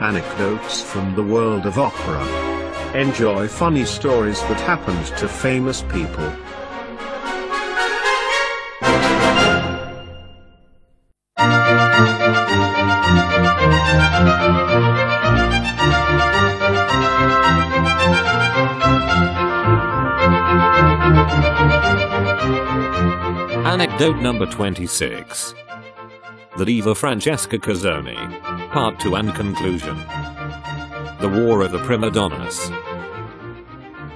Anecdotes from the world of opera. Enjoy funny stories that happened to famous people. Anecdote number 26. The Diva Francesca Cuzzoni. Part 2 and Conclusion. The War of the Prima Donnas.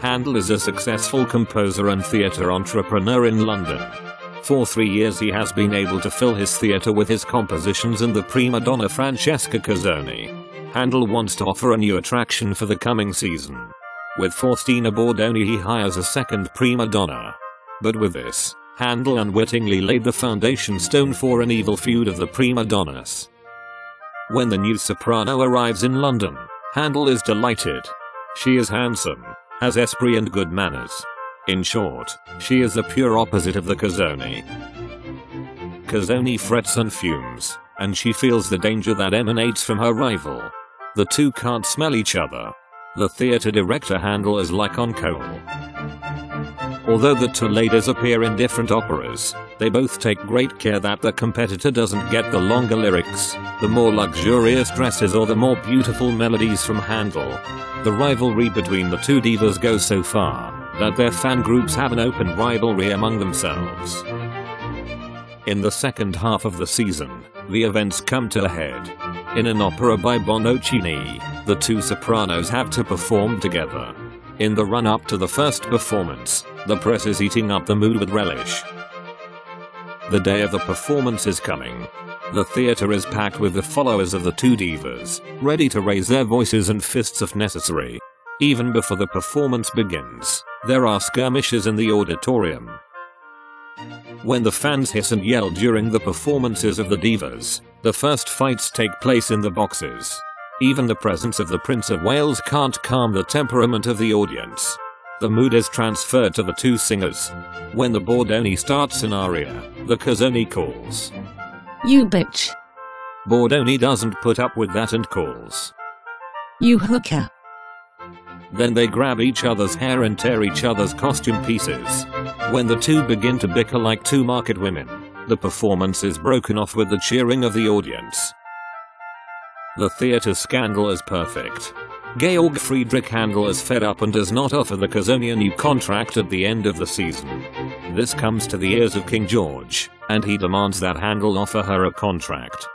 Handel is a successful composer and theatre entrepreneur in London. For three years he has been able to fill his theatre with his compositions and the prima donna Francesca Cuzzoni. Handel wants to offer a new attraction for the coming season. With Faustina Bordoni he hires a second prima donna. But with this, Handel unwittingly laid the foundation stone for an evil feud of the prima donnas. When the new soprano arrives in London, Handel is delighted. She is handsome, has esprit and good manners. In short, she is the pure opposite of the Cuzzoni. Cuzzoni frets and fumes, and she feels the danger that emanates from her rival. The two can't smell each other. The theatre director Handel is like on coal. Although the two ladies appear in different operas, they both take great care that the competitor doesn't get the longer lyrics, the more luxurious dresses or the more beautiful melodies from Handel. The rivalry between the two divas goes so far that their fan groups have an open rivalry among themselves. In the second half of the season, the events come to a head. In an opera by Bononcini, the two sopranos have to perform together. In the run up to the first performance, the press is eating up the mood with relish. The day of the performance is coming. The theater is packed with the followers of the two divas, ready to raise their voices and fists if necessary. Even before the performance begins, there are skirmishes in the auditorium. When the fans hiss and yell during the performances of the divas, the first fights take place in the boxes. Even the presence of the Prince of Wales can't calm the temperament of the audience. The mood is transferred to the two singers. When the Bordoni starts an aria, the Cuzzoni calls. You bitch. Bordoni doesn't put up with that and calls. You hooker. Then they grab each other's hair and tear each other's costume pieces. When the two begin to bicker like two market women, the performance is broken off with the cheering of the audience. The theater scandal is perfect. Georg Friedrich Handel is fed up and does not offer the Cuzzoni a new contract at the end of the season. This comes to the ears of King George, and he demands that Handel offer her a contract.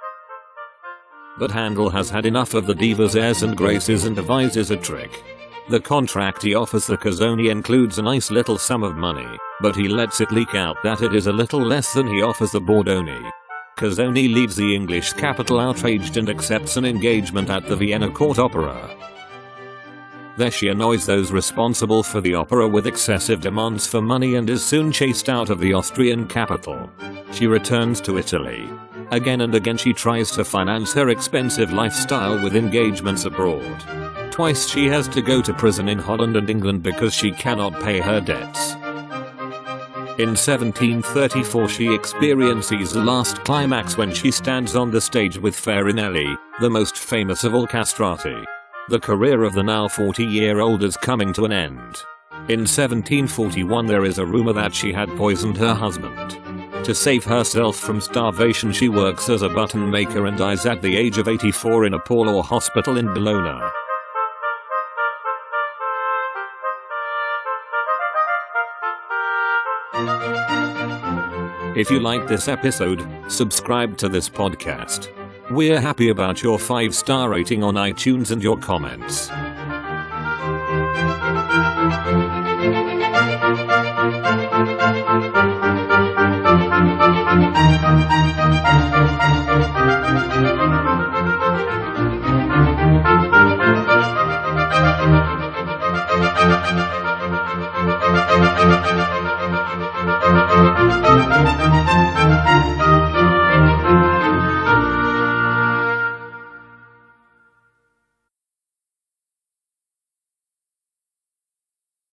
But Handel has had enough of the diva's airs and graces and devises a trick. The contract he offers the Cuzzoni includes a nice little sum of money, but he lets it leak out that it is a little less than he offers the Bordoni. Cuzzoni leaves the English capital outraged and accepts an engagement at the Vienna Court Opera. There she annoys those responsible for the opera with excessive demands for money and is soon chased out of the Austrian capital. She returns to Italy. Again and again she tries to finance her expensive lifestyle with engagements abroad. Twice she has to go to prison in Holland and England because she cannot pay her debts. In 1734 she experiences the last climax when she stands on the stage with Farinelli, the most famous of all castrati. The career of the now 40 year old is coming to an end. In 1741 there is a rumor that she had poisoned her husband. To save herself from starvation she works as a button maker and dies at the age of 84 in a poor hospital in Bologna. If you liked this episode, subscribe to this podcast. We're happy about your 5 star rating on iTunes and your comments.